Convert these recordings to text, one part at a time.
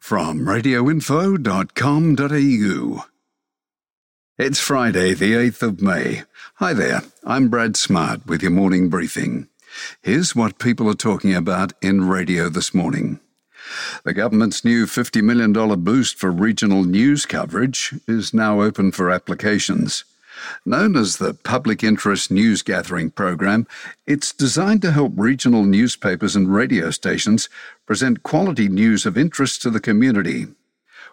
From radioinfo.com.au. It's Friday, the 8th of May. Hi there, I'm Brad Smart with your morning briefing. Here's what people are talking about in radio this morning. The government's new $50 million boost for regional news coverage is now open for applications. Known as the Public Interest News Gathering Program, it's designed to help regional newspapers and radio stations present quality news of interest to the community.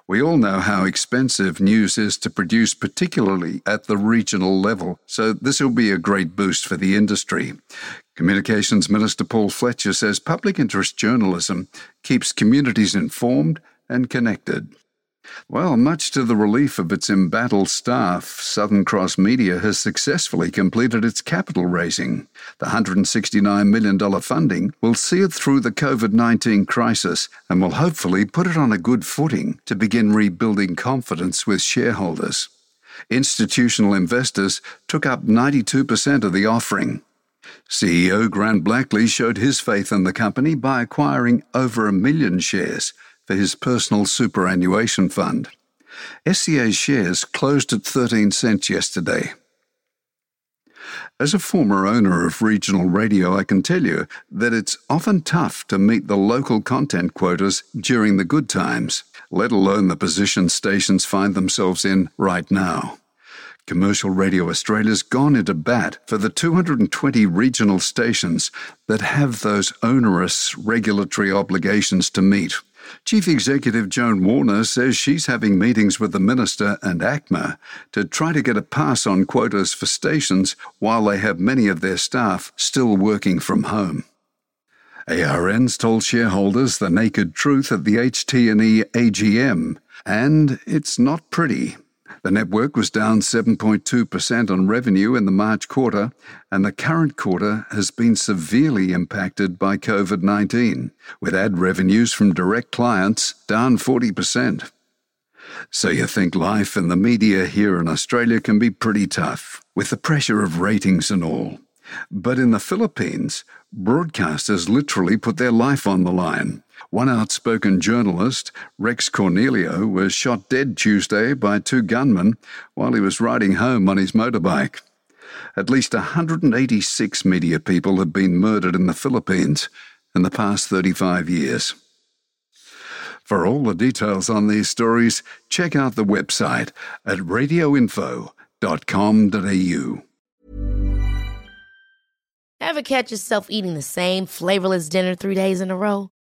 We all know how expensive news is to produce, particularly at the regional level, so this will be a great boost for the industry. Communications Minister Paul Fletcher says public interest journalism keeps communities informed and connected. Well, much to the relief of its embattled staff, Southern Cross Media has successfully completed its capital raising. The $169 million funding will see it through the COVID 19 crisis and will hopefully put it on a good footing to begin rebuilding confidence with shareholders. Institutional investors took up 92% of the offering. CEO Grant Blackley showed his faith in the company by acquiring over a million shares for his personal superannuation fund. SCA's shares closed at 13 cents yesterday. As a former owner of regional radio, I can tell you that it's often tough to meet the local content quotas during the good times, let alone the position stations find themselves in right now. Commercial Radio Australia's gone into bat for the 220 regional stations that have those onerous regulatory obligations to meet. Chief Executive Joan Warner says she's having meetings with the Minister and ACMA to try to get a pass on quotas for stations while they have many of their staff still working from home. ARN's told shareholders the naked truth at the HT&E AGM, and it's not pretty. The network was down 7.2% on revenue in the March quarter, and the current quarter has been severely impacted by COVID 19, with ad revenues from direct clients down 40%. So you think life in the media here in Australia can be pretty tough, with the pressure of ratings and all. But in the Philippines, broadcasters literally put their life on the line. One outspoken journalist, Rex Cornelio, was shot dead Tuesday by two gunmen while he was riding home on his motorbike. At least 186 media people have been murdered in the Philippines in the past 35 years. For all the details on these stories, check out the website at radioinfo.com.au. Ever catch yourself eating the same flavorless dinner three days in a row?